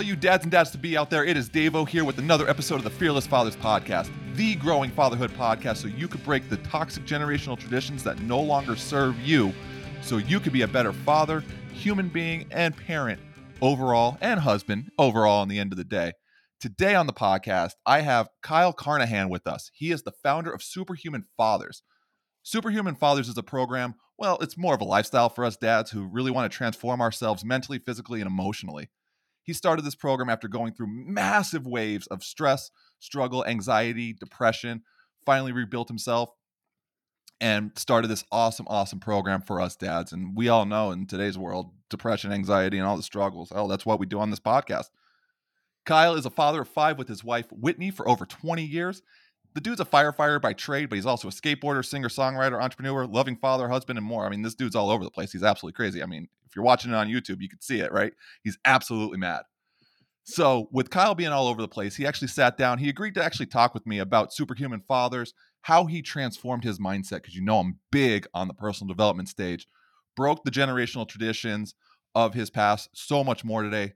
all you dads and dads to be out there. It is Davo here with another episode of the Fearless Fathers Podcast, the growing fatherhood podcast, so you could break the toxic generational traditions that no longer serve you, so you could be a better father, human being, and parent overall, and husband overall in the end of the day. Today on the podcast, I have Kyle Carnahan with us. He is the founder of Superhuman Fathers. Superhuman Fathers is a program, well, it's more of a lifestyle for us dads who really want to transform ourselves mentally, physically, and emotionally. He started this program after going through massive waves of stress, struggle, anxiety, depression, finally rebuilt himself and started this awesome, awesome program for us dads. And we all know in today's world, depression, anxiety, and all the struggles. Oh, that's what we do on this podcast. Kyle is a father of five with his wife, Whitney, for over 20 years. The dude's a firefighter by trade, but he's also a skateboarder, singer, songwriter, entrepreneur, loving father, husband, and more. I mean, this dude's all over the place. He's absolutely crazy. I mean, if you're watching it on YouTube, you can see it, right? He's absolutely mad. So, with Kyle being all over the place, he actually sat down. He agreed to actually talk with me about superhuman fathers, how he transformed his mindset, because you know I'm big on the personal development stage, broke the generational traditions of his past, so much more today.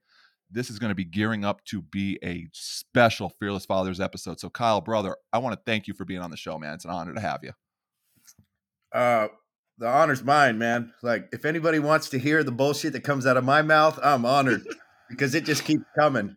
This is going to be gearing up to be a special Fearless Fathers episode. So, Kyle, brother, I want to thank you for being on the show, man. It's an honor to have you. Uh, the honor's mine, man. Like, if anybody wants to hear the bullshit that comes out of my mouth, I'm honored because it just keeps coming.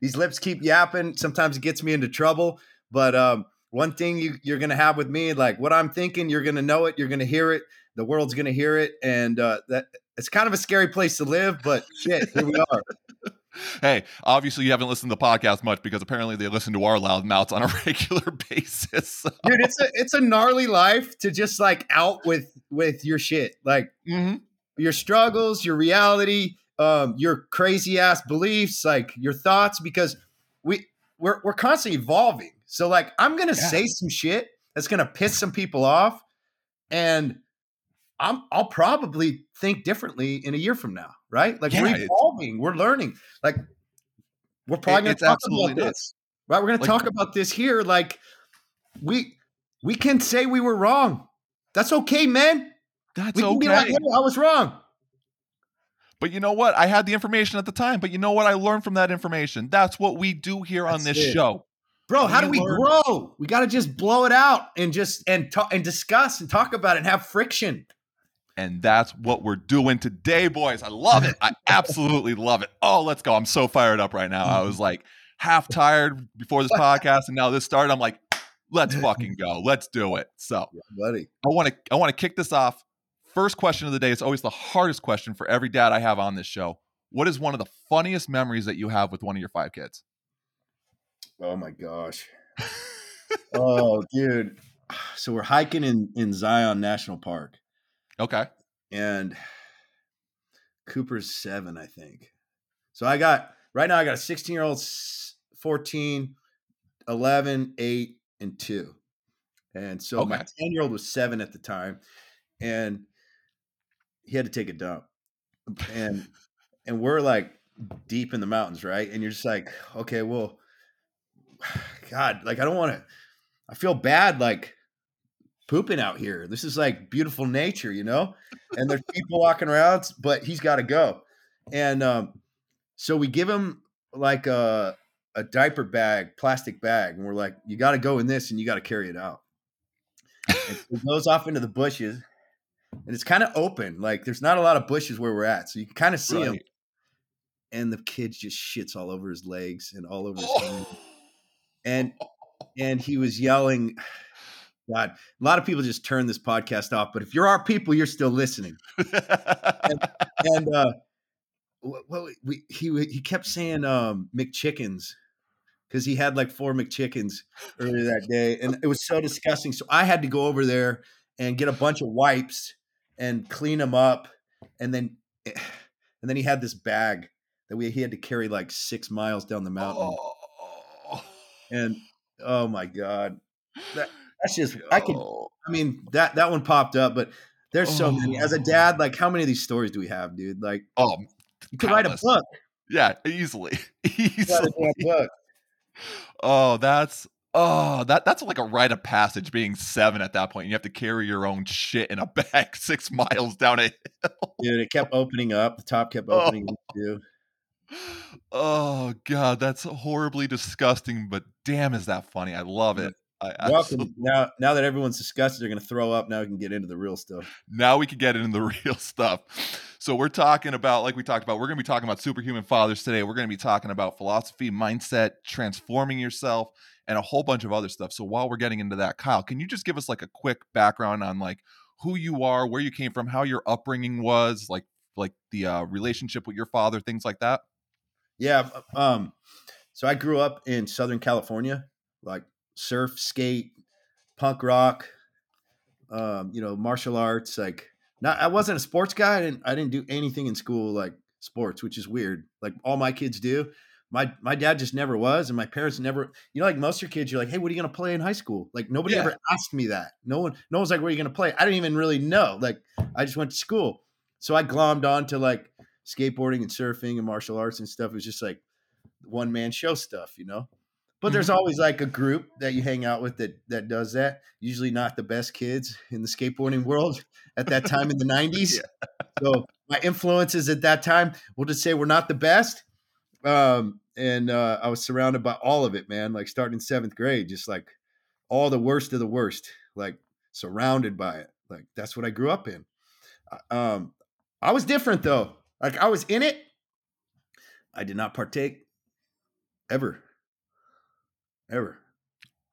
These lips keep yapping. Sometimes it gets me into trouble. But um, one thing you, you're going to have with me, like what I'm thinking, you're going to know it. You're going to hear it. The world's going to hear it. And uh, that it's kind of a scary place to live, but shit, here we are. hey, obviously you haven't listened to the podcast much because apparently they listen to our loud mouths on a regular basis. So. Dude, it's a it's a gnarly life to just like out with with your shit, like mm-hmm. your struggles, your reality, um, your crazy ass beliefs, like your thoughts, because we we're we're constantly evolving. So like I'm gonna yeah. say some shit that's gonna piss some people off, and I'm I'll probably think differently in a year from now, right? Like yeah, we're evolving, we're learning. Like we're probably to talk about this, right? We're going like, to talk about this here. Like we we can say we were wrong. That's okay, man. That's we okay. Like, hey, I was wrong. But you know what? I had the information at the time. But you know what? I learned from that information. That's what we do here That's on this it. show. Bro, how do we learn. grow? We got to just blow it out and just and talk and discuss and talk about it and have friction. And that's what we're doing today, boys. I love it. I absolutely love it. Oh, let's go. I'm so fired up right now. I was like half tired before this podcast, and now this started. I'm like, let's fucking go. Let's do it. So, yeah, buddy, I want to I want to kick this off. First question of the day. It's always the hardest question for every dad I have on this show. What is one of the funniest memories that you have with one of your five kids? Oh my gosh. oh, dude. So we're hiking in in Zion National Park Okay. And Cooper's seven, I think. So I got right now, I got a 16 year old, 14, 11, 8, and 2. And so okay. my 10 year old was seven at the time. And he had to take a dump. And and we're like deep in the mountains, right? And you're just like, okay, well, God, like I don't want to. I feel bad, like pooping out here. This is like beautiful nature, you know? And there's people walking around, but he's got to go. And um, so we give him like a, a diaper bag, plastic bag, and we're like, you got to go in this and you got to carry it out. And he goes off into the bushes and it's kind of open. Like there's not a lot of bushes where we're at. So you can kind of see right. him. And the kid just shits all over his legs and all over his oh. And and he was yelling God, a lot of people just turn this podcast off, but if you're our people, you're still listening. and, and uh, well, we, he he kept saying um, McChickens because he had like four McChickens earlier that day, and it was so disgusting. So I had to go over there and get a bunch of wipes and clean them up, and then eh, and then he had this bag that we he had to carry like six miles down the mountain, oh. and oh my god, that that's just I could. I mean that that one popped up, but there's so oh. many. As a dad, like how many of these stories do we have, dude? Like, oh, you could write a book. Yeah, easily, easily. Oh, that's oh that that's like a rite of passage. Being seven at that point, you have to carry your own shit in a bag six miles down a hill. Dude, it kept opening up. The top kept oh. opening oh. too. Oh god, that's horribly disgusting, but damn, is that funny? I love it. I Welcome. absolutely Now, now that everyone's disgusted, they're going to throw up. Now we can get into the real stuff. now we can get into the real stuff. So we're talking about, like we talked about, we're going to be talking about superhuman fathers today. We're going to be talking about philosophy, mindset, transforming yourself, and a whole bunch of other stuff. So while we're getting into that, Kyle, can you just give us like a quick background on like who you are, where you came from, how your upbringing was, like like the uh, relationship with your father, things like that? Yeah. Um. So I grew up in Southern California, like surf, skate, punk rock, um, you know, martial arts. Like, not I wasn't a sports guy. I didn't I didn't do anything in school like sports, which is weird. Like all my kids do. My my dad just never was, and my parents never. You know, like most of your kids, you're like, hey, what are you gonna play in high school? Like nobody Yeah. ever asked me that. No one, no one's like, what are you gonna play? I didn't even really know. Like I just went to school, so I glommed on to like skateboarding and surfing and martial arts and stuff. It was just like one man show stuff, you know. But there's mm-hmm. always like a group that you hang out with that that does that. Usually not the best kids in the skateboarding world at that time in the 90s. So my influences at that time, we'll just say we're not the best. Um, and uh, I was surrounded by all of it, man. Like starting in seventh grade, just like all the worst of the worst, like surrounded by it. Like that's what I grew up in. Uh, Um, I was different though. Like I was in it. I did not partake ever. Ever.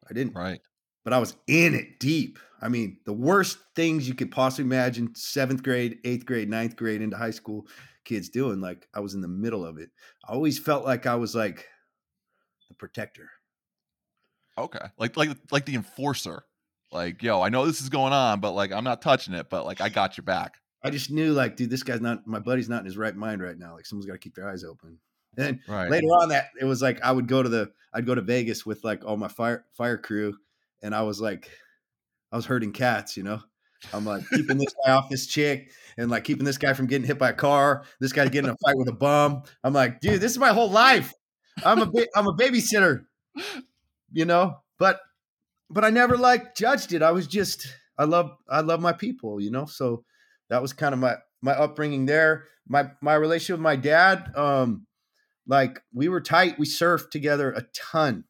I didn't. Right. But I was in it deep. I mean, the worst things you could possibly imagine seventh grade, eighth grade, ninth grade into high school kids doing. Like I was in the middle of it. I always felt like I was like the protector. Okay. Like like like the enforcer. Like, yo, I know this is going on, but like I'm not touching it, but like I got your back. I just knew like, dude, this guy's not my buddy's not in his right mind right now. Like someone's got to keep their eyes open. And Right. later on that it was like I would go to the I'd go to Vegas with like all my fire fire crew and I was like I was herding cats, you know. I'm like keeping this guy off this chick and like keeping this guy from getting hit by a car, this guy getting in a fight with a bum. I'm like, dude, this is my whole life. I'm a ba- I'm a babysitter, you know. But but I never like judged it. I was just I love I love my people, you know. So that was kind of my my upbringing there. My my relationship with my dad, um, like we were tight. We surfed together a ton.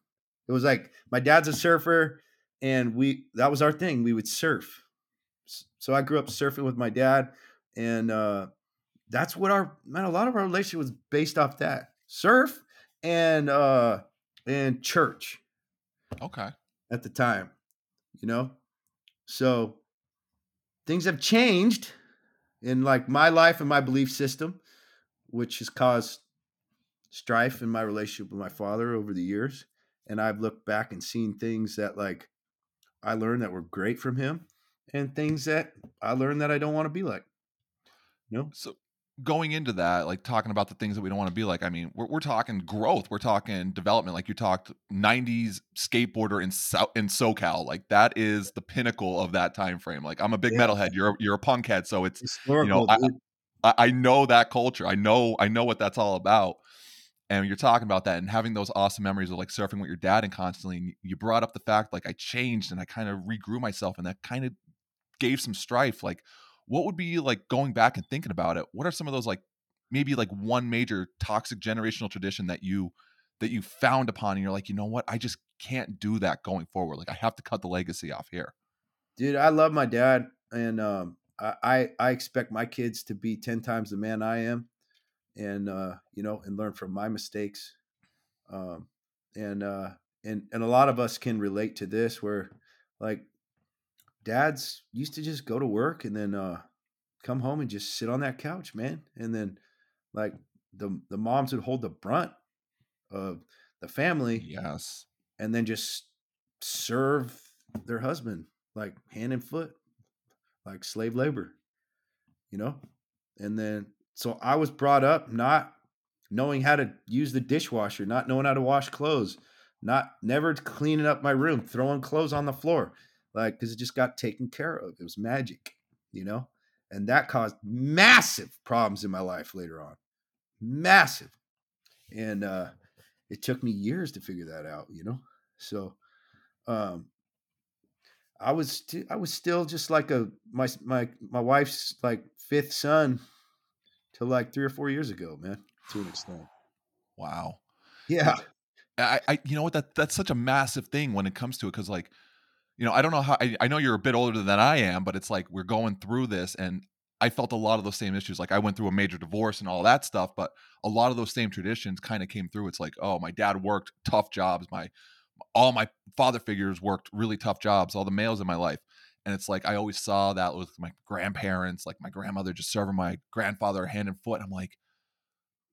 It was like my dad's a surfer, and we that was our thing. We would surf. So I grew up surfing with my dad, and uh, that's what our man. A lot of our relationship was based off that surf and uh, and church Okay. at the time, you know? So things have changed in like my life and my belief system, which has caused strife in my relationship with my father over the years. And I've looked back and seen things that like I learned that were great from him and things that I learned that I don't want to be like. You know? So going into that, like talking about the things that we don't want to be like, I mean, we're, we're talking growth, we're talking development. Like you talked 90s skateboarder in so, in SoCal. Like that is the pinnacle of that time frame. Like I'm a big Yeah. metalhead, you're a, you're a punk head, so it's Historical. I- dude. I, I know that culture. I know I know what that's all about. And you're talking about that and having those awesome memories of like surfing with your dad and constantly. And you brought up the fact like I changed and I kind of regrew myself, and that kind of gave some strife. Like, what would be like going back and thinking about it? What are some of those like maybe like one major toxic generational tradition that you that you found upon and you're like, you know what, I just can't do that going forward. Like I have to cut the legacy off here. dude i love my dad and um I, I expect my kids to be 10 times the man i am and uh you know and learn from my mistakes um and uh and and a lot of us can relate to this where like dads used to just go to work and then uh come home and just sit on that couch man and then like the the moms would hold the brunt of the family Yes. and then just serve their husband like hand and foot, like slave labor, you know? And then, so I was brought up not knowing how to use the dishwasher, not knowing how to wash clothes, not never cleaning up my room, throwing clothes on the floor, like, because it just got taken care of. It was magic, you know? And that caused massive problems in my life later on. Massive. And, uh, it took me years to figure that out, you know? So, um, I was st- I was still just like a my my my wife's like fifth son till like three or four years ago, man. To an extent, Wow. Yeah. I, I you know what that that's such a massive thing when it comes to it because like you know I don't know how I, I know you're a bit older than I am but it's like we're going through this and I felt a lot of those same issues like I went through a major divorce and all that stuff but a lot of those same traditions kind of came through it's like oh my dad worked tough jobs my all my father figures worked really tough jobs all the males in my life and it's like I always saw that with my grandparents like my grandmother just serving my grandfather hand and foot I'm like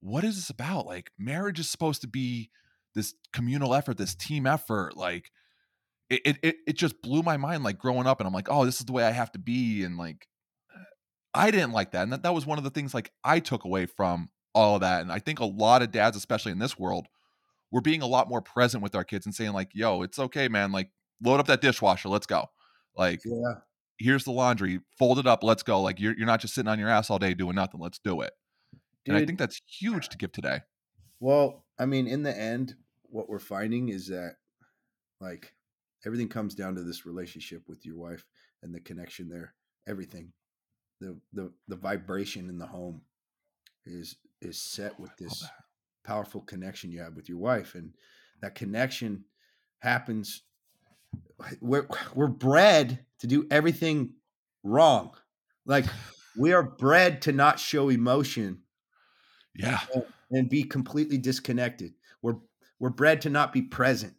what is this about like marriage is supposed to be this communal effort, this team effort. Like it, it, it just blew my mind. Like growing up, and I'm like, oh, this is the way I have to be, and like I didn't like that, and that that was one of the things like I took away from all of that. And I think a lot of dads, especially in this world, were being a lot more present with our kids and saying like, yo, it's okay, man. Like load up that dishwasher, let's go. Like Yeah. here's the laundry, fold it up, let's go. Like you're you're not just sitting on your ass all day doing nothing. Let's do it. and I think that's huge to give today. Well, I mean, in the end, what we're finding is that like everything comes down to this relationship with your wife and the connection there. Everything. The the the vibration in the home is is set with this powerful connection you have with your wife and that connection happens we're we're bred to do everything wrong. Like we are bred to not show emotion Yeah. and be completely disconnected. We're we're bred to not be present,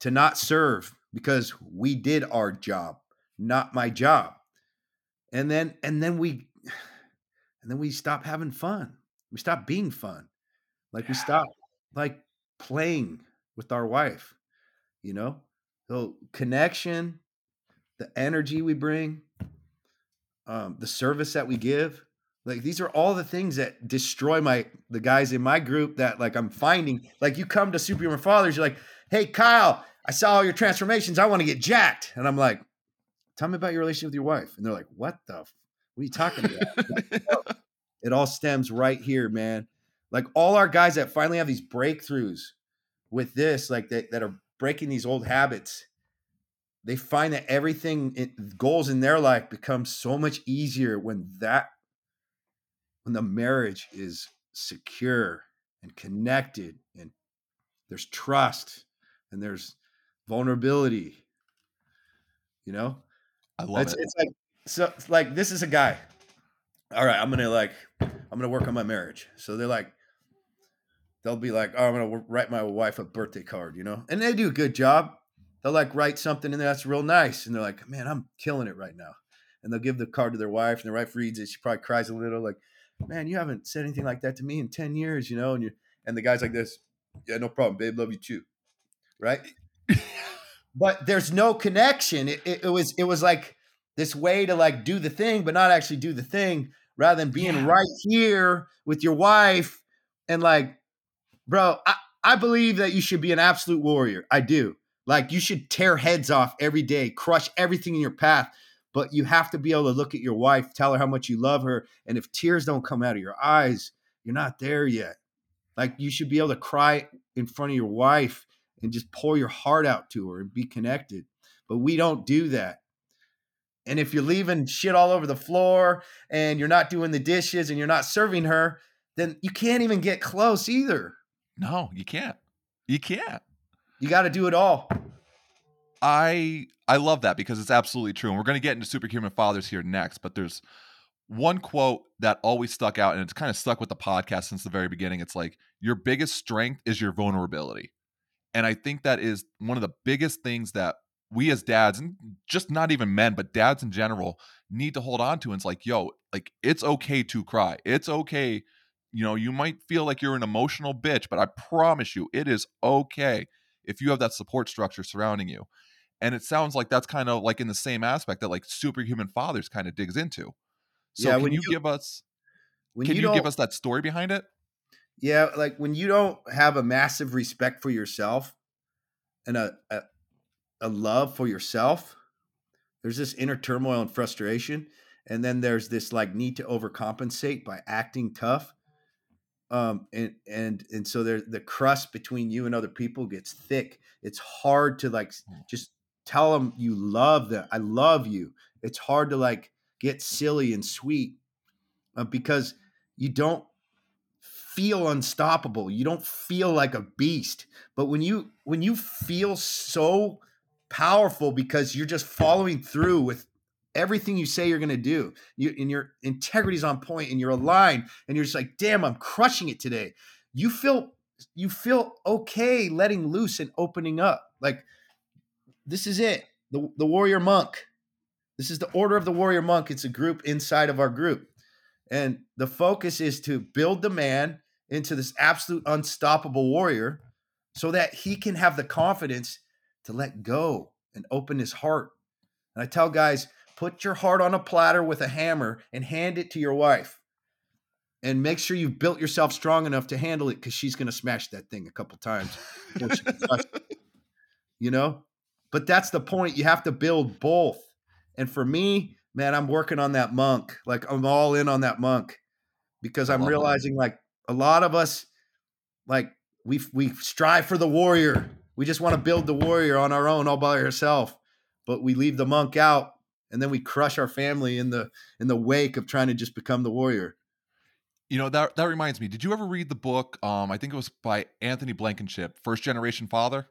to not serve because we did our job, not my job. And then and then we and then we stop having fun. We stop being fun. Like we stop like playing with our wife, you know? So connection, the energy we bring, um, the service that we give like these are all the things that destroy my the guys in my group that like i'm finding like you come to superhuman fathers you're like hey kyle i saw all your transformations. I want to get jacked. And i'm like tell me about your relationship with your wife. And they're like what the f- what are you talking about? Oh, it all stems right here man. Like all our guys that finally have these breakthroughs with this like that, that are breaking these old habits they find that everything it, goals in their life become so much easier when that when the marriage is secure and connected and there's trust and there's vulnerability you know? I love it's, it. it's like so like this is a guy all right i'm gonna like i'm gonna work on my marriage. So they're like they'll be like oh i'm gonna write my wife a birthday card you know? And they do a good job. They'll like write something in there that's real nice and they're like man i'm killing it right now. And they'll give the card to their wife and their wife reads it she probably cries a little like man you haven't said anything like that to me in 10 years you know? And you and the guy's like this yeah no problem babe love you too right but there's no connection. It, it, it was it was like this way to like do the thing, but not actually do the thing, rather than being Yeah. right here with your wife and like, bro, I, I believe that you should be an absolute warrior. I do. Like you should tear heads off every day, crush everything in your path. But you have to be able to look at your wife, tell her how much you love her. And if tears don't come out of your eyes, you're not there yet. Like you should be able to cry in front of your wife and just pour your heart out to her and be connected. But we don't do that. And if you're leaving shit all over the floor and you're not doing the dishes and you're not serving her, then you can't even get close either. no, you can't. You can't. You got to do it all. I I love that because it's absolutely true. And we're going to get into superhuman fathers here next, but there's one quote that always stuck out and it's kind of stuck with the podcast since the very beginning. It's like your biggest strength is your vulnerability. And I think that is one of the biggest things that we as dads and just not even men, but dads in general need to hold on to. And it's like, yo, like it's okay to cry. It's okay. You know, you might feel like you're an emotional bitch, but I promise you, it is okay if you have that support structure surrounding you. And it sounds like that's kind of like in the same aspect that like superhuman fathers kind of digs into. So Yeah, can when you, you- give us When can you, don't, give us that story behind it? Yeah, like when you don't have a massive respect for yourself and a, a a love for yourself, there's this inner turmoil and frustration, and then there's this like need to overcompensate by acting tough. Um, and and and so there the crust between you and other people gets thick. It's hard to like just tell them you love them. I love you. It's hard to like get silly and sweet uh, because you don't feel unstoppable. You don't feel like a beast. But when you when you feel so powerful because you're just following through with everything you say you're going to do, you, and your integrity's on point, and you're aligned, and you're just like, damn, I'm crushing it today. You feel you feel okay letting loose and opening up. Like this is it. The the warrior monk. This is the order of the warrior monk. It's a group inside of our group. And the focus is to build the man into this absolute unstoppable warrior so that he can have the confidence to let go and open his heart. And I tell guys, put your heart on a platter with a hammer and hand it to your wife. And make sure you've built yourself strong enough to handle it because she's going to smash that thing a couple times. you know? But that's the point. You have to build both. And for me, man, I'm working on that monk. Like I'm all in on that monk because I'm realizing that. like a lot of us, like we we strive for the warrior. We just want to build the warrior on our own, all by ourselves. But we leave the monk out, and then we crush our family in the in the wake of trying to just become the warrior. You know that that reminds me. Did you ever read the book? Um, I think it was by Anthony Blankenship, First Generation Father.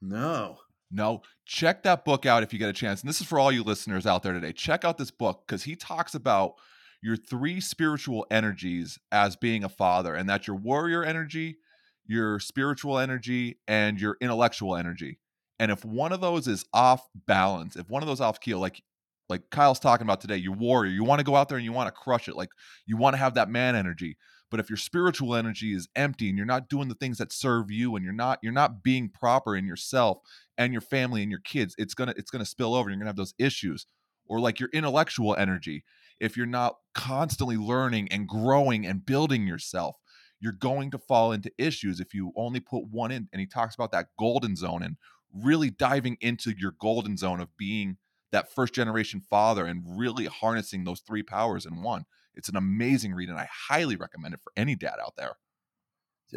No. No, check that book out if you get a chance. And this is for all you listeners out there today. Check out this book because he talks about your three spiritual energies as being a father, and that's your warrior energy, your spiritual energy, and your intellectual energy. And if one of those is off balance, if one of those off keel, like like Kyle's talking about today, you warrior, you want to go out there and you want to crush it, like you want to have that man energy. But if your spiritual energy is empty and you're not doing the things that serve you and you're not you're not being proper in yourself and your family and your kids, it's gonna it's gonna spill over. You're gonna have those issues. Or like your intellectual energy, if you're not constantly learning and growing and building yourself, you're going to fall into issues if you only put one in. And he talks about that golden zone and really diving into your golden zone of being that first generation father and really harnessing those three powers in one. It's an amazing read, and I highly recommend it for any dad out there.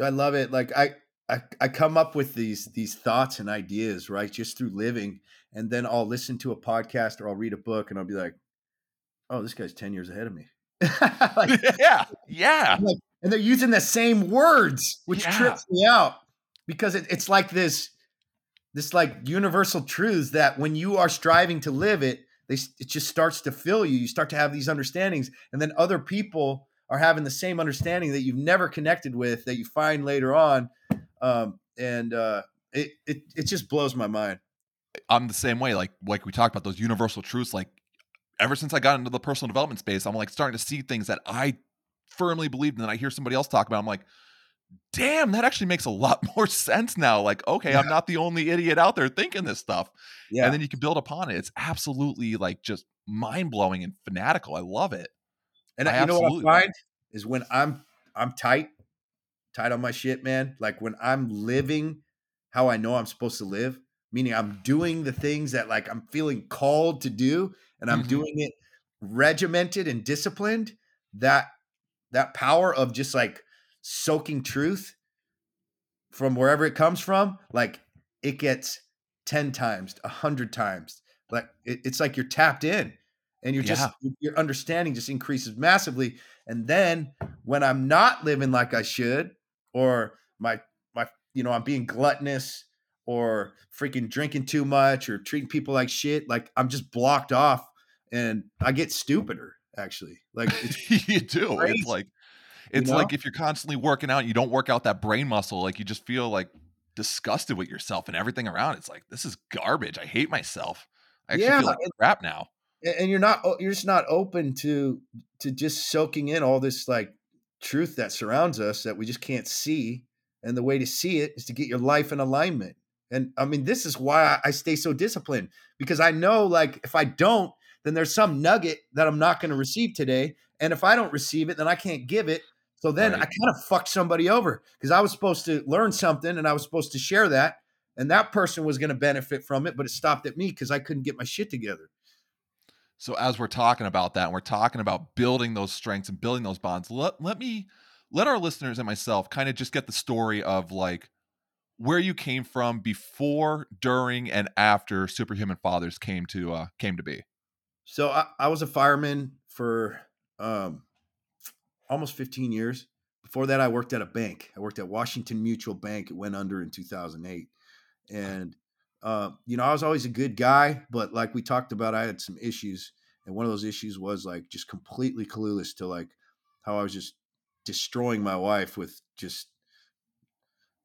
I love it. Like I, I, I come up with these these thoughts and ideas, right, just through living, and then I'll listen to a podcast or I'll read a book, and I'll be like, "Oh, this guy's ten years ahead of me." like, yeah, yeah. Like, and they're using the same words, which yeah. trips me out because it, it's like this, this like universal truths that when you are striving to live it, they it just starts to fill you. You start to have these understandings, and then other people are having the same understanding that you've never connected with that you find later on, um, and uh, it, it it just blows my mind. I'm the same way. Like like we talked about those universal truths. Like ever since I got into the personal development space, I'm like starting to see things that I firmly believed, and then I hear somebody else talk about. I'm like, damn, that actually makes a lot more sense now. Like, okay, yeah. I'm not the only idiot out there thinking this stuff. Yeah. And then you can build upon it. It's absolutely like just mind blowing and fanatical. I love it. And uh, I you know what I find is when I'm I'm tight, tight on my shit, man. Like when I'm living how I know I'm supposed to live, meaning I'm doing the things that like I'm feeling called to do, and I'm mm-hmm. doing it regimented and disciplined. That that power of just like soaking truth from wherever it comes from, like it gets 10 times, 100 times. Like it, it's like you're tapped in and you're just, yeah. your understanding just increases massively. And then when I'm not living like I should, or my, my, you know, I'm being gluttonous or freaking drinking too much or treating people like shit, like I'm just blocked off and I get stupider actually. Like you do. Crazy. It's like it's you know? like if you're constantly working out, you don't work out that brain muscle, like you just feel like disgusted with yourself and everything around. It's like this is garbage. I hate myself. I actually yeah, feel like and, crap now. And you're not oh, you're just not open to to just soaking in all this like truth that surrounds us that we just can't see. And the way to see it is to get your life in alignment. And I mean, this is why I stay so disciplined because I know like if I don't, then there's some nugget that I'm not going to receive today. And if I don't receive it, then I can't give it. So then right. I kind of fucked somebody over because I was supposed to learn something and I was supposed to share that. And that person was going to benefit from it, but it stopped at me because I couldn't get my shit together. So as we're talking about that, and we're talking about building those strengths and building those bonds, let, let me let our listeners and myself kind of just get the story of like where you came from before, during, and after Superhuman Fathers came to uh came to be. So I, I was a fireman for um almost 15 years before that, I worked at a bank. I worked at Washington Mutual Bank. It went under in 2008. And, uh, you know, I was always a good guy, but like we talked about, I had some issues. And one of those issues was like just completely clueless to like how I was just destroying my wife with just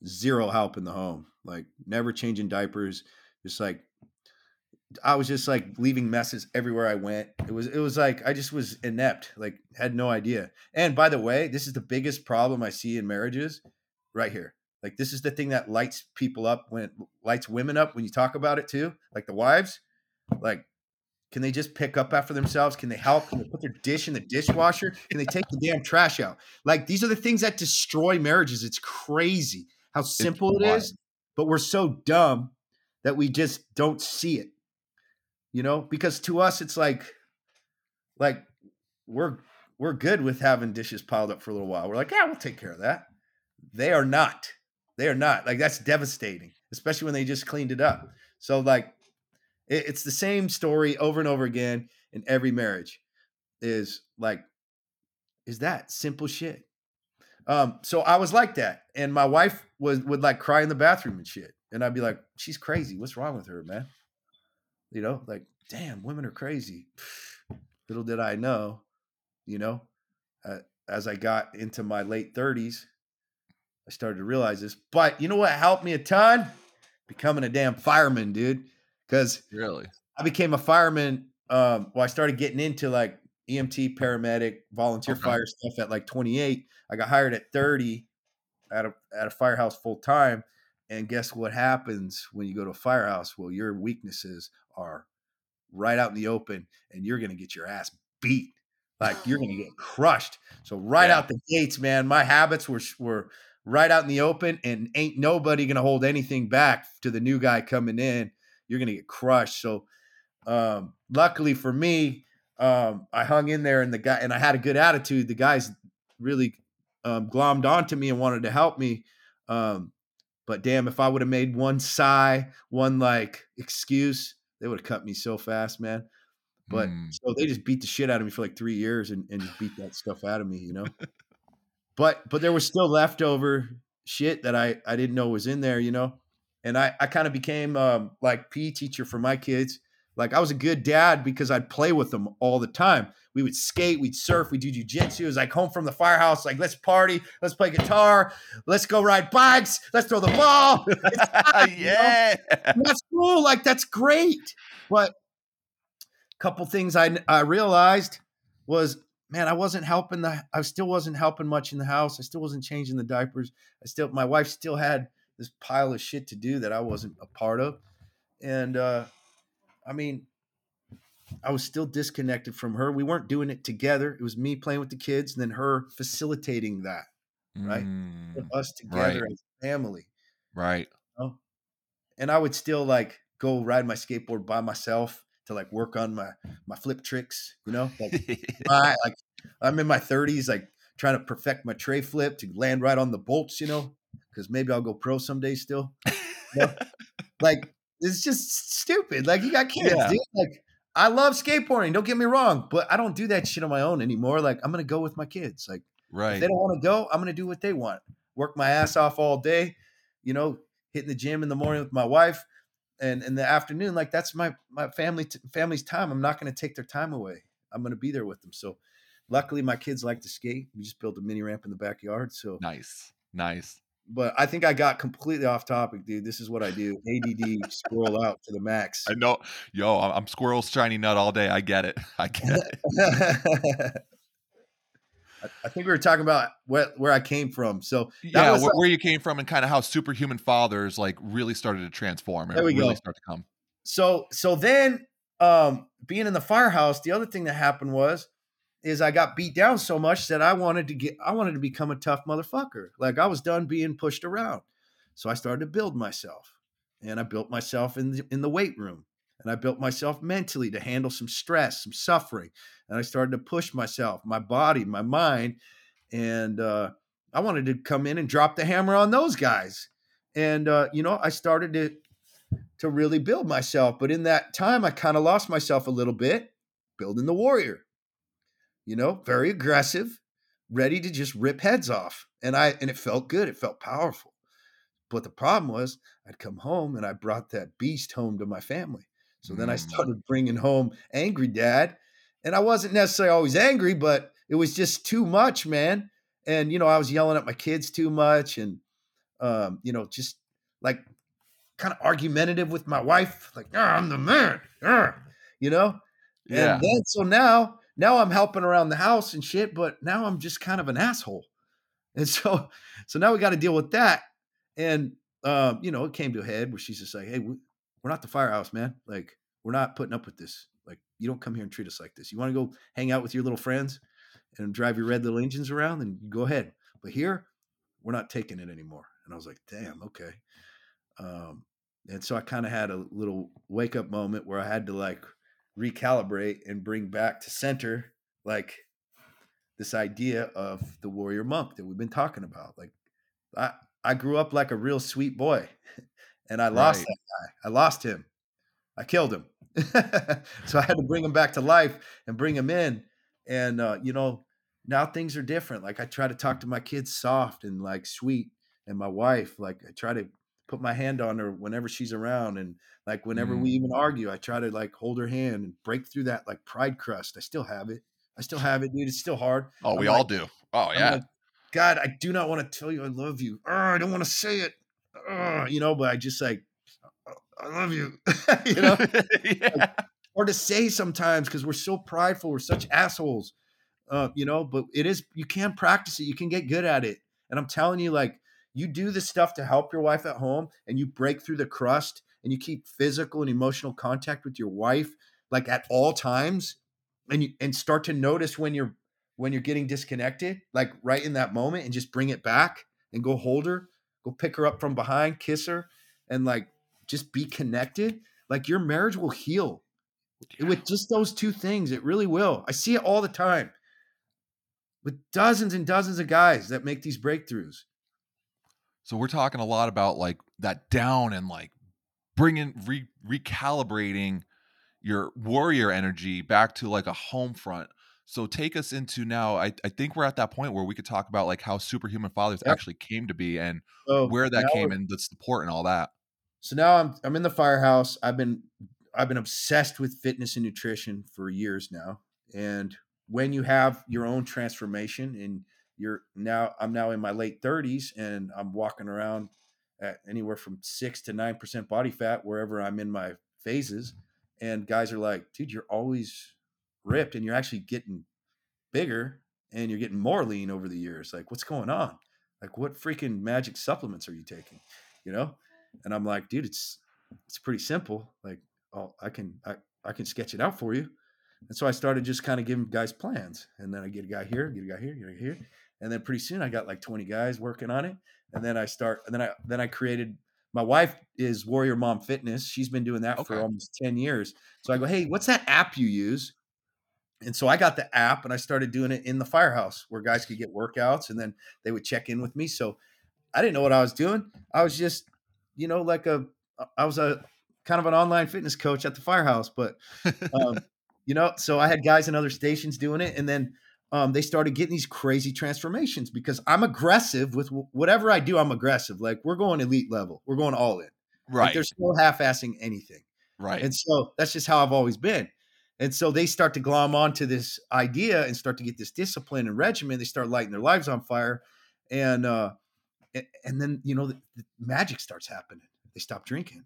zero help in the home, like never changing diapers, just like I was just like leaving messes everywhere I went. It was it was like I just was inept, like had no idea. And by the way, this is the biggest problem I see in marriages right here. Like this is the thing that lights people up when it lights women up when you talk about it too. Like the wives, like can they just pick up after themselves? Can they help? Can they put their dish in the dishwasher? Can they take the damn trash out? Like these are the things that destroy marriages. It's crazy how simple it's it is, but we're so dumb that we just don't see it you know, because to us it's like like we're we're good with having dishes piled up for a little while. We're like, yeah, we'll take care of that. They are not. They are not. Like that's devastating, especially when they just cleaned it up. So like it, it's the same story over and over again in every marriage is like is that simple shit. Um, so I was like that, and my wife was would like cry in the bathroom and shit, and I'd be like, "She's crazy. What's wrong with her, man?" You know, like, damn, women are crazy. Little did I know, you know, uh, as I got into my late 30s, I started to realize this. But you know what helped me a ton? Becoming a damn fireman, dude. Because really, I became a fireman. Um, well, I started getting into like EMT, paramedic, volunteer okay. fire stuff at like 28. I got hired at 30 at a at a firehouse full time. And guess what happens when you go to a firehouse? Well, your weaknesses are right out in the open and you're going to get your ass beat. Like you're going to get crushed. So right yeah. out the gates, man, my habits were were right out in the open and ain't nobody going to hold anything back to the new guy coming in. You're going to get crushed. So um, luckily for me, um, I hung in there and the guy and I had a good attitude. The guys really um, glommed onto me and wanted to help me. Um, but damn, if I would have made one sigh, one like excuse, they would have cut me so fast, man. But mm. so they just beat the shit out of me for like three years and, and beat that stuff out of me, you know. but but there was still leftover shit that I I didn't know was in there, you know. And I I kind of became um, like PE teacher for my kids. Like I was a good dad because I'd play with them all the time. We would skate, we'd surf, we'd do jujitsu. It was like home from the firehouse, like let's party, let's play guitar, let's go ride bikes, let's throw the ball. yeah, that's cool. Like that's great. But a couple things I I realized was, man, I wasn't helping the. I still wasn't helping much in the house. I still wasn't changing the diapers. I still, my wife still had this pile of shit to do that I wasn't a part of, and. uh I mean, I was still disconnected from her. We weren't doing it together. It was me playing with the kids and then her facilitating that, right? Mm, us together right. as family. Right. You know? And I would still like go ride my skateboard by myself to like work on my my flip tricks, you know? Like, I, like I'm in my 30s, like trying to perfect my tray flip to land right on the bolts, you know, because maybe I'll go pro someday still. You know? like it's just stupid. Like you got kids, yeah. dude. Like I love skateboarding. Don't get me wrong, but I don't do that shit on my own anymore. Like I'm gonna go with my kids. Like right. if they don't want to go, I'm gonna do what they want. Work my ass off all day. You know, hitting the gym in the morning with my wife, and in the afternoon, like that's my my family t- family's time. I'm not gonna take their time away. I'm gonna be there with them. So, luckily, my kids like to skate. We just built a mini ramp in the backyard. So nice, nice but I think I got completely off topic, dude. This is what I do: ADD, squirrel out to the max. I know, yo, I'm squirrel shiny nut all day. I get it. I get it. I think we were talking about where, where I came from. So yeah, where, like, where, you came from and kind of how superhuman fathers like really started to transform and really go. start to come. So so then um being in the firehouse, the other thing that happened was is I got beat down so much that I wanted to get I wanted to become a tough motherfucker. Like I was done being pushed around. So I started to build myself. And I built myself in the, in the weight room. And I built myself mentally to handle some stress, some suffering. And I started to push myself, my body, my mind. And uh, I wanted to come in and drop the hammer on those guys. And uh, you know, I started to to really build myself. But in that time, I kind of lost myself a little bit building the warrior you know, very aggressive, ready to just rip heads off. And I and it felt good. It felt powerful. But the problem was I'd come home and I brought that beast home to my family. So then I Mm. started bringing home angry dad. And I wasn't necessarily always angry, but it was just too much, man. And you know, I was yelling at my kids too much and um, you know, just like kind of argumentative with my wife, like, "Ah, I'm the man. ah," you know? Yeah. And then so now, now I'm helping around the house and shit, but now I'm just kind of an asshole. And so, so now we got to deal with that. And um, you know, it came to a head where she's just like, "Hey, we, we're not the firehouse, man. Like, we're not putting up with this. Like, you don't come here and treat us like this. You want to go hang out with your little friends and drive your red little engines around, then you go ahead. But here, we're not taking it anymore." And I was like, "Damn, okay." Um, and so I kind of had a little wake up moment where I had to like recalibrate and bring back to center like this idea of the warrior monk that we've been talking about. Like I I grew up like a real sweet boy and I lost Right. that guy. I lost him. I killed him. so I had to bring him back to life and bring him in. And uh, you know, now things are different. Like I try to talk to my kids soft and like sweet and my wife, like I try to put my hand on her whenever she's around and like whenever we even argue, I try to like hold her hand and break through that like pride crust. I still have it. I still have it, dude. It's still hard. Oh, I'm we like- all do. Oh, yeah. like, God, I do not want to tell you I love you. I don't want to say it. You know, but I just like, I love you. you know, yeah. or to say sometimes because we're so prideful. We're such assholes. Uh, you know, but it is you can practice it. You can get good at it. And I'm telling you, like, you do the stuff to help your wife at home and you break through the crust and you keep physical and emotional contact with your wife like at all times and you and start to notice when you're when you're getting disconnected like right in that moment and just bring it back and go hold her go pick her up from behind kiss her and like just be connected like your marriage will heal with just those two things it really will. I see it all the time with dozens and dozens of guys that make these breakthroughs So we're talking a lot about like that down and like bringing re- recalibrating your warrior energy back to like a home front. So take us into now. I, I think we're at that point where we could talk about like how superhuman fathers Yep. actually came to be and so where that came and the support and all that. So now I'm I'm in the firehouse. I've been I've been obsessed with fitness and nutrition for years now. And when you have your own transformation and you're now I'm now in my late 30s and I'm walking around at anywhere from 6 to 9% body fat wherever I'm in my phases and guys are like, "Dude, you're always ripped and you're actually getting bigger and you're getting more lean over the years. Like, what's going on? Like, what freaking magic supplements are you taking? You know?" And I'm like, dude, it's it's pretty simple. Like, oh, I can I, I can sketch it out for you. And so I started just kind of giving guys plans. And then I get a guy here, get a guy here, get a guy here. And then pretty soon I got like 20 guys working on it. And then I start and then I then I created my wife is Warrior Mom Fitness. She's been doing that for almost 10 years. So I go, hey, what's that app you use? And so I got the app and I started doing it in the firehouse where guys could get workouts and then they would check in with me. So I didn't know what I was doing. I was just, you know, like a, I was a kind of an online fitness coach at the firehouse, but, um, you know, so I had guys in other stations doing it. And then um, they started getting these crazy transformations because I'm aggressive with wh- whatever I do. I'm aggressive. Like we're going elite level, we're going all in. Like right. there's no half assing anything. right. And so that's just how I've always been. And so they start to glom onto this idea and start to get this discipline and regimen. They start lighting their lives on fire. And uh and then you know the, the magic starts happening. They stop drinking.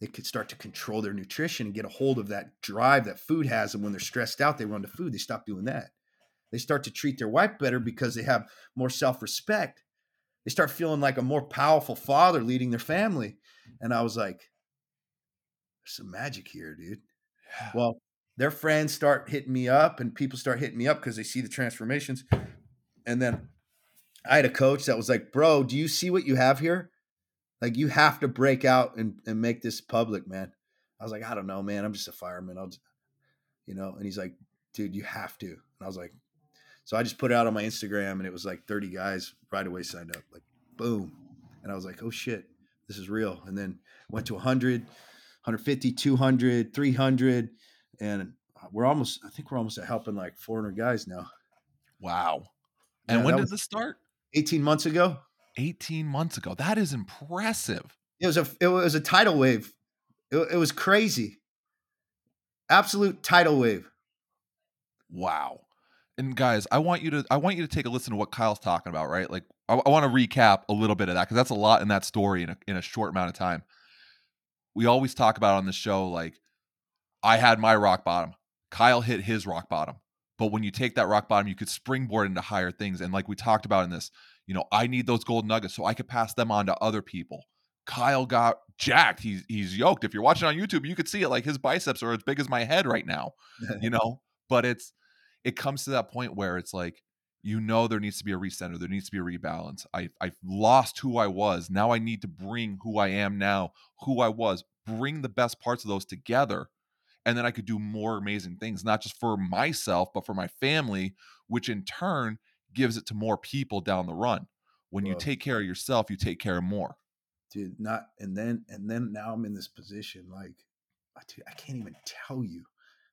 They could start to control their nutrition and get a hold of that drive that food has. And when they're stressed out, they run to food. They stop doing that. They start to treat their wife better because they have more self-respect. They start feeling like a more powerful father leading their family. And I was like, there's some magic here, dude. Yeah. Well, their friends start hitting me up and people start hitting me up because they see the transformations. And then I had a coach that was like, Bro, do you see what you have here? Like, you have to break out and, and make this public, man. I was like, I don't know, man. I'm just a fireman. I'll, just, you know, and he's like, Dude, you have to. And I was like, So I just put it out on my Instagram and it was like 30 guys right away signed up, like, boom. And I was like, Oh shit, this is real. And then went to 100, 150, 200, 300 and we're almost i think we're almost at helping like 400 guys now wow. And Yeah, when did this start? 18 months ago. 18 months ago. That is impressive. It was a it was a tidal wave. It, it was crazy. Absolute tidal wave. Wow. And guys, I want you to I want you to take a listen to what Kyle's talking about, right? Like I, I want to recap a little bit of that because that's a lot in that story in a, in a short amount of time. We always talk about on the show like I had my rock bottom. Kyle hit his rock bottom. But when you take that rock bottom, you could springboard into higher things. And like we talked about in this, you know, I need those gold nuggets so I could pass them on to other people. Kyle got jacked. He's he's yoked. If you're watching on YouTube, you could see it like his biceps are as big as my head right now. You know, but it's it comes to that point where it's like you know there needs to be a recenter there needs to be a rebalance. I i've lost who i was. Now i need to bring who i am now who i was. Bring the best parts of those together and then i could do more amazing things not just for myself but for my family which in turn gives it to more people down the run. When you take care of yourself you take care of more. Dude not and then and then now i'm in this position like dude, i can't even tell you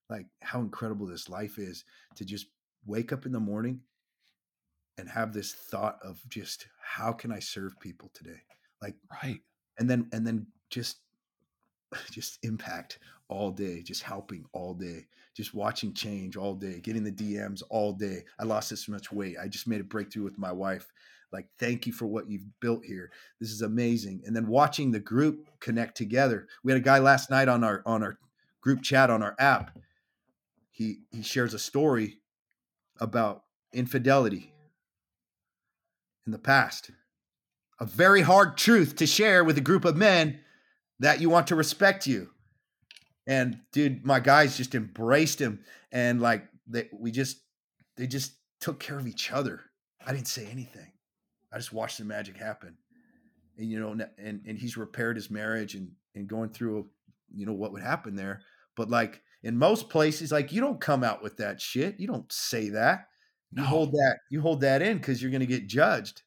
like how incredible this life is to just wake up in the morning and have this thought of just how can i serve people today? Like right. and then and then just just impact all day just helping all day just watching change all day getting the dms all day. I lost this much weight i just made a breakthrough with my wife. Like thank you for what you've built here. This is amazing. And then watching the group connect together. We had a guy last night on our on our group chat on our app he he shares a story about infidelity in the past a very hard truth to share with a group of men that you want to respect you. And dude, my guys just embraced him and like they we just they just took care of each other. I didn't say anything. I just watched the magic happen. And you know, and and he's repaired his marriage and and going through you know what would happen there. But like in most places, like you don't come out with that shit. You don't say that. You No. hold that you hold that in because you're gonna get judged.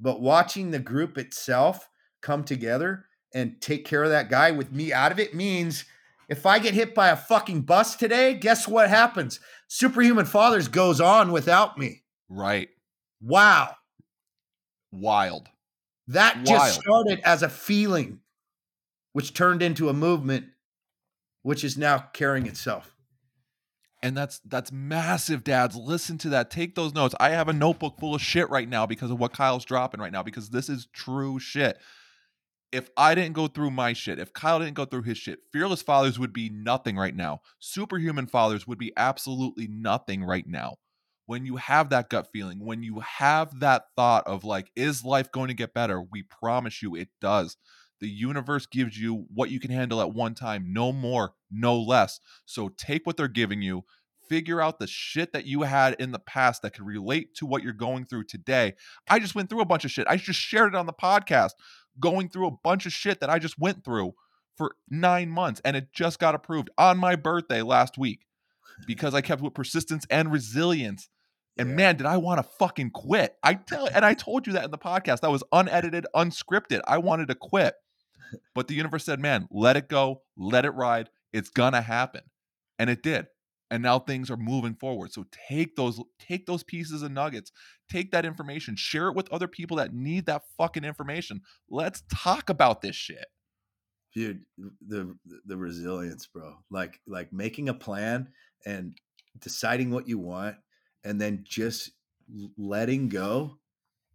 But watching the group itself come together and take care of that guy with me out of it means if I get hit by a fucking bus today, guess what happens? Superhuman Fathers goes on without me. right Wow. wild That just started as a feeling, which turned into a movement, which is now carrying itself. And that's that's massive, dads. Listen to that. Take those notes. I have a notebook full of shit right now because of what Kyle's dropping right now, because this is true shit. If I didn't go through my shit, if Kyle didn't go through his shit, Fearless Fathers would be nothing right now. Superhuman Fathers would be absolutely nothing right now. When you have that gut feeling, when you have that thought of like, is life going to get better? We promise you it does. The universe gives you what you can handle at one time, no more, no less. So take what they're giving you, figure out the shit that you had in the past that could relate to what you're going through today. I just went through a bunch of shit. I just shared it on the podcast, going through a bunch of shit that I just went through for nine months, and it just got approved on my birthday last week because I kept with persistence and resilience. And Yeah. man, did I want to fucking quit. I tell and I told you that in the podcast. That was unedited, unscripted. I wanted to quit. But the universe said, man, let it go, let it ride. It's gonna happen. And it did. And now things are moving forward. So take those, take those pieces and nuggets, take that information, share it with other people that need that fucking information. Let's talk about this shit. dude the the resilience bro like like making a plan and deciding what you want and then just letting go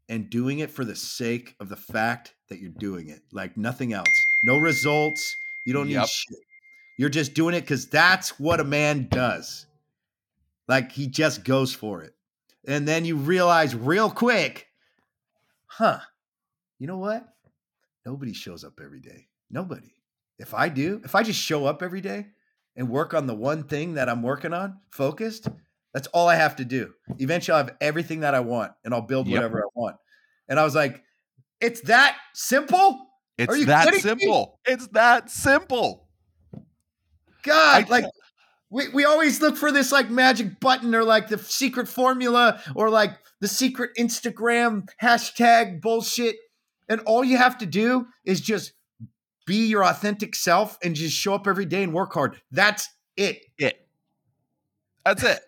and doing it for the sake of the fact that you're doing it like nothing else. No results. You don't need shit. You're just doing it because that's what a man does. Like he just goes for it. And then you realize real quick huh you know what? Nobody shows up every day. Nobody. If I do, if I just show up every day and work on the one thing that I'm working on, focused, that's all I have to do. Eventually, I'll have everything that I want and I'll build Yep. whatever I want. And I was like, it's that simple? It's that kidding me? simple. It's that simple. God, I- like we, we always look for this like magic button or like the secret formula or like the secret Instagram hashtag bullshit. And all you have to do is just be your authentic self and just show up every day and work hard. That's it. It. That's it.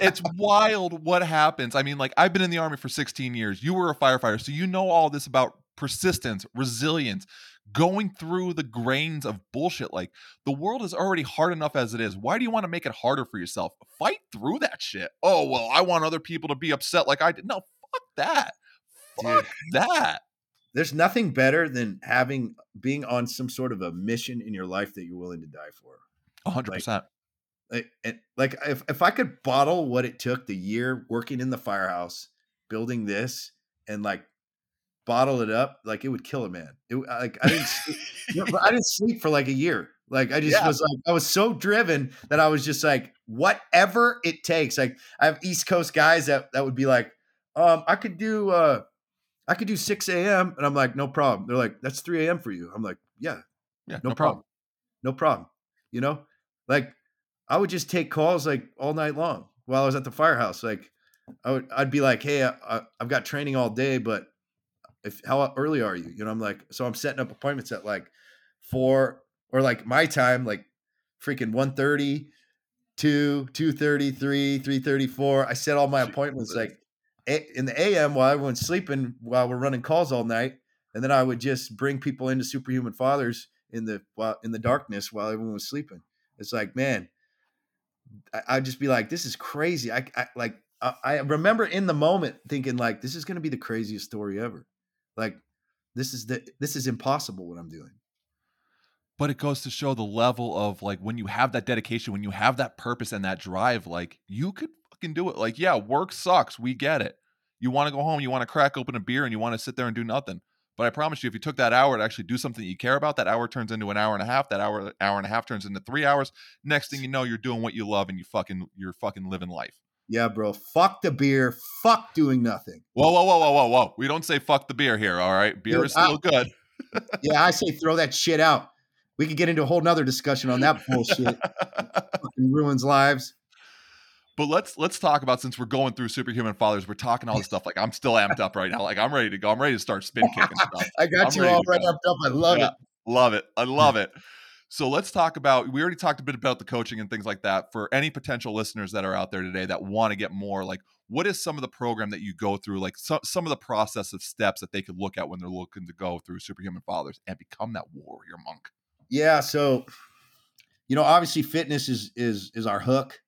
It's wild what happens. I mean, like I've been in the army for 16 years. You were a firefighter, so you know all this about persistence, resilience, going through the grains of bullshit. Like the world is already hard enough as it is. Why do you want to make it harder for yourself? Fight through that shit. Oh, well, I want other people to be upset like I did. No, fuck that. Fuck Dude. that. There's nothing better than having being on some sort of a mission in your life that you're willing to die for. 100%. Like, like, like if, if I could bottle what it took the year working in the firehouse, building this, and like bottle it up, like it would kill a man. It, like I didn't, sleep, I didn't sleep for like a year. Like I just yeah. was like, I was so driven that I was just like, whatever it takes. Like I have East Coast guys that that would be like, um, I could do, uh, I could do 6 a.m. and I'm like, no problem. They're like, that's 3 a.m. for you. I'm like, yeah, yeah, no, no problem. problem. no problem. You know, like I would just take calls like all night long while I was at the firehouse. Like I would, I'd be like, hey, I, have got training all day, but if how early are you? You know, I'm like, so I'm setting up appointments at like four or like my time, like freaking 1.30, 2, 2.30, 3, 3.34. I set all my appointments like in the AM while everyone's sleeping while we're running calls all night. And then I would just bring people into superhuman fathers in the while in the darkness while everyone was sleeping. It's like, man, I, would just be like, this is crazy. I, I like I, I remember in the moment thinking like, this is going to be the craziest story ever. Like, this is the this is impossible what I'm doing. But it goes to show the level of like when you have that dedication, when you have that purpose and that drive, like you could fucking do it. Like, yeah, work sucks. We get it. You want to go home, you want to crack open a beer, and you want to sit there and do nothing. But I promise you, if you took that hour to actually do something that you care about, that hour turns into an hour and a half. That hour, hour and a half turns into three hours. Next thing you know, you're doing what you love and you fucking, you're fucking living life. Yeah, bro. Fuck the beer. Fuck doing nothing. Whoa, whoa, whoa, whoa, whoa, whoa. We don't say fuck the beer here. All right, beer Dude, is still I, good. yeah, I say throw that shit out. We could get into a whole nother discussion on that bullshit. fucking ruins lives. But let's let's talk about since we're going through superhuman fathers, we're talking all this stuff. Like I'm still amped up right now. Like I'm ready to go. I'm ready to start spin kicking stuff. I got I'm you all right amped up. I love yeah, it. Love it. I hmm. love it. So let's talk about. We already talked a bit about the coaching and things like that. For any potential listeners that are out there today that want to get more, like what is some of the program that you go through, like some some of the process of steps that they could look at when they're looking to go through superhuman fathers and become that warrior monk. Yeah. So, you know, obviously fitness is is is our hook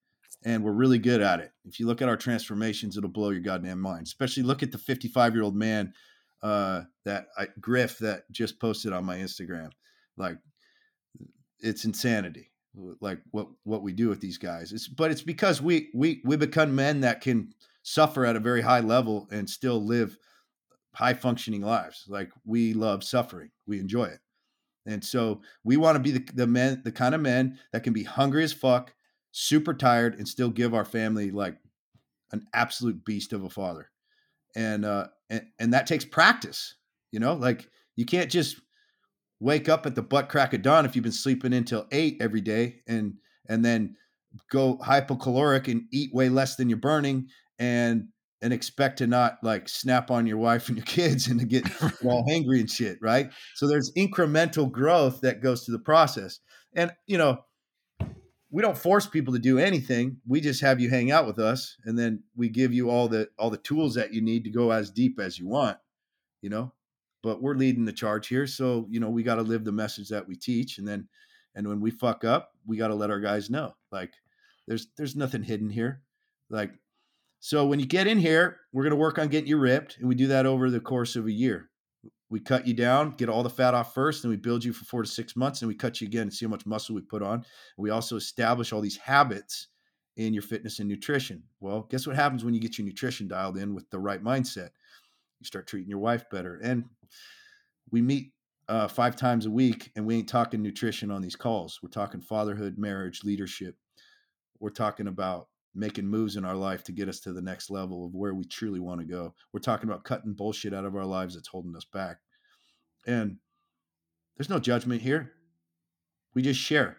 and we're really good at it. If you look at our transformations, it'll blow your goddamn mind. Especially look at the 55 year old man uh, that I, Griff that just posted on my Instagram. Like, it's insanity. Like what what we do with these guys. It's but it's because we we we become men that can suffer at a very high level and still live high functioning lives. Like we love suffering. We enjoy it. And so we want to be the, the men, the kind of men that can be hungry as fuck, super tired and still give our family like an absolute beast of a father. And uh and, and that takes practice, you know, like you can't just wake up at the butt crack of dawn if you've been sleeping until eight every day and and then go hypocaloric and eat way less than you're burning and and expect to not like snap on your wife and your kids and to get all hangry and shit, right? So there's incremental growth that goes to the process. And you know, we don't force people to do anything. We just have you hang out with us, and then we give you all the all the tools that you need to go as deep as you want. You know, but we're leading the charge here, so you know we got to live the message that we teach, and then and when we fuck up, we got to let our guys know. Like, there's there's nothing hidden here. Like, so when you get in here, we're gonna work on getting you ripped, and we do that over the course of a year we cut you down, get all the fat off first, and we build you for four to six months, and we cut you again and see how much muscle we put on. We also establish all these habits in your fitness and nutrition. Well, guess what happens when you get your nutrition dialed in with the right mindset? You start treating your wife better. And we meet uh, five times a week, and we ain't talking nutrition on these calls. We're talking fatherhood, marriage, leadership. We're talking about making moves in our life to get us to the next level of where we truly want to go. We're talking about cutting bullshit out of our lives that's holding us back. And there's no judgment here. We just share.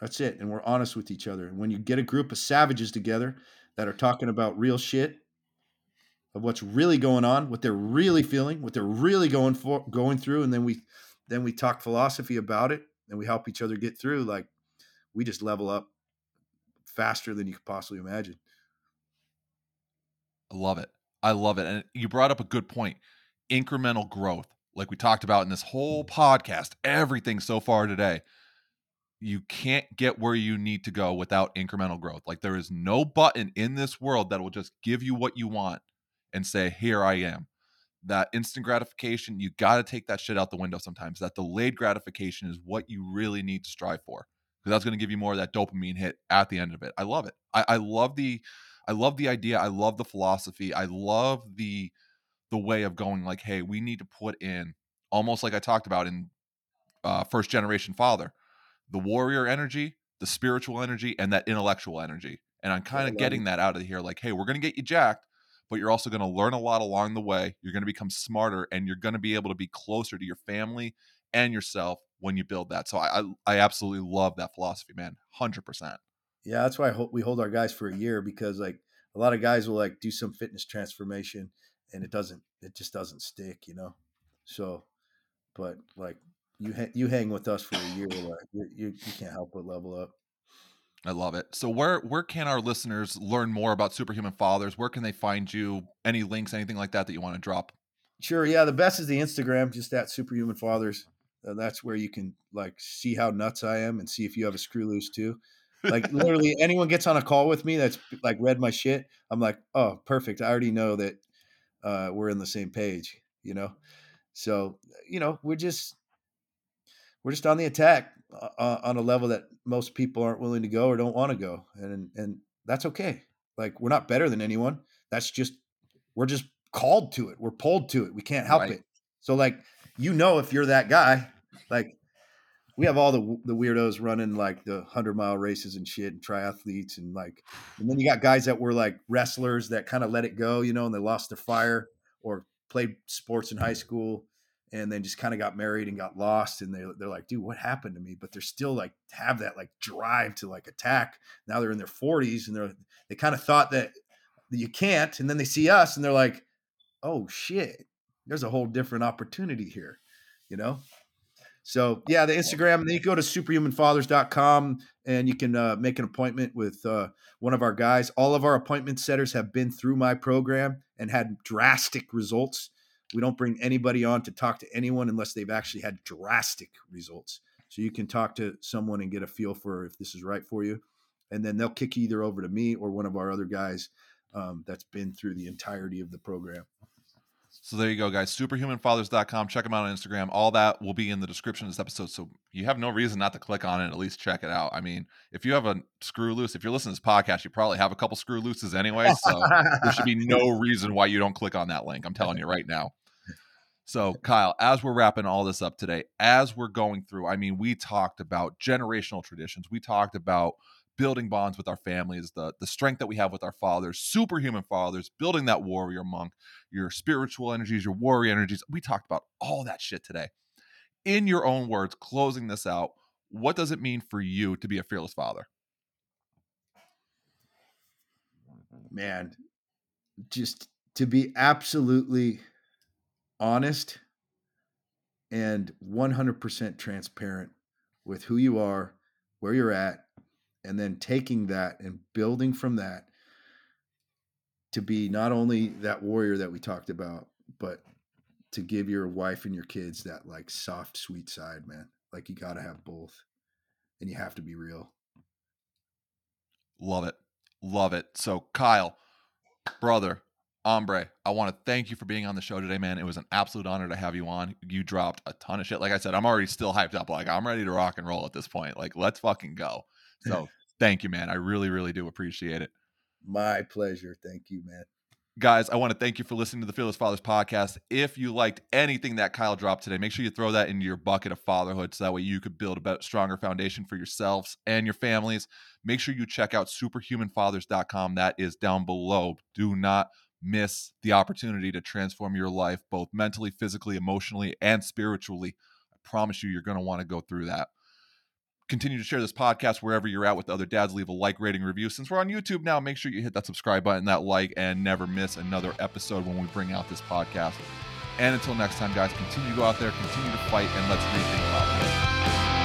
That's it. And we're honest with each other. And when you get a group of savages together that are talking about real shit, of what's really going on, what they're really feeling, what they're really going for going through, and then we then we talk philosophy about it and we help each other get through, like we just level up faster than you could possibly imagine. I love it. I love it. And you brought up a good point incremental growth, like we talked about in this whole podcast, everything so far today. You can't get where you need to go without incremental growth. Like there is no button in this world that will just give you what you want and say, Here I am. That instant gratification, you got to take that shit out the window sometimes. That delayed gratification is what you really need to strive for because that's going to give you more of that dopamine hit at the end of it. I love it. I, I love the I love the idea. I love the philosophy. I love the the way of going like, hey, we need to put in almost like I talked about in uh, first generation father, the warrior energy, the spiritual energy, and that intellectual energy. And I'm kind of getting that out of here. Like, hey, we're going to get you jacked, but you're also going to learn a lot along the way. You're going to become smarter, and you're going to be able to be closer to your family and yourself when you build that. So I I, I absolutely love that philosophy, man. Hundred percent. Yeah, that's why we hold our guys for a year because like a lot of guys will like do some fitness transformation and it doesn't it just doesn't stick, you know. So, but like you ha- you hang with us for a year, like you, you you can't help but level up. I love it. So where where can our listeners learn more about Superhuman Fathers? Where can they find you? Any links, anything like that that you want to drop? Sure. Yeah, the best is the Instagram, just at Superhuman Fathers. Uh, that's where you can like see how nuts I am and see if you have a screw loose too. Like literally, anyone gets on a call with me that's like read my shit. I'm like, oh, perfect. I already know that uh, we're in the same page. You know, so you know we're just we're just on the attack uh, uh on a level that most people aren't willing to go or don't want to go, and and that's okay. Like we're not better than anyone. That's just we're just called to it. We're pulled to it. We can't help right. it. So like you know if you're that guy, like we have all the the weirdos running like the hundred mile races and shit and triathletes and like and then you got guys that were like wrestlers that kind of let it go, you know, and they lost their fire or played sports in high school and then just kind of got married and got lost and they they're like, dude, what happened to me? But they're still like have that like drive to like attack. Now they're in their 40s and they're they kind of thought that you can't and then they see us and they're like, "Oh shit. There's a whole different opportunity here." You know? So yeah, the Instagram. Then you go to superhumanfathers.com and you can uh, make an appointment with uh, one of our guys. All of our appointment setters have been through my program and had drastic results. We don't bring anybody on to talk to anyone unless they've actually had drastic results. So you can talk to someone and get a feel for if this is right for you, and then they'll kick you either over to me or one of our other guys um, that's been through the entirety of the program. So there you go, guys. Superhumanfathers.com. Check them out on Instagram. All that will be in the description of this episode. So you have no reason not to click on it at least check it out. I mean, if you have a screw loose, if you're listening to this podcast, you probably have a couple screw looses anyway. So there should be no reason why you don't click on that link. I'm telling you right now. So, Kyle, as we're wrapping all this up today, as we're going through, I mean, we talked about generational traditions. We talked about building bonds with our families, the the strength that we have with our fathers, superhuman fathers, building that warrior monk, your spiritual energies, your warrior energies. We talked about all that shit today. In your own words, closing this out, what does it mean for you to be a fearless father? Man, just to be absolutely honest and 100% transparent with who you are, where you're at, and then taking that and building from that to be not only that warrior that we talked about, but to give your wife and your kids that like soft, sweet side, man. Like you got to have both and you have to be real. Love it. Love it. So, Kyle, brother, Hombre, I want to thank you for being on the show today, man. It was an absolute honor to have you on. You dropped a ton of shit. Like I said, I'm already still hyped up. Like I'm ready to rock and roll at this point. Like let's fucking go. So thank you, man. I really, really do appreciate it. My pleasure. Thank you, man. Guys, I want to thank you for listening to the Fearless Fathers podcast. If you liked anything that Kyle dropped today, make sure you throw that into your bucket of fatherhood so that way you could build a better, stronger foundation for yourselves and your families. Make sure you check out superhumanfathers.com. That is down below. Do not miss the opportunity to transform your life, both mentally, physically, emotionally, and spiritually. I promise you, you're going to want to go through that continue to share this podcast wherever you're at with other dads. Leave a like, rating, review. Since we're on YouTube now, make sure you hit that subscribe button, that like, and never miss another episode when we bring out this podcast. And until next time, guys, continue to go out there, continue to fight, and let's make rethink fatherhood.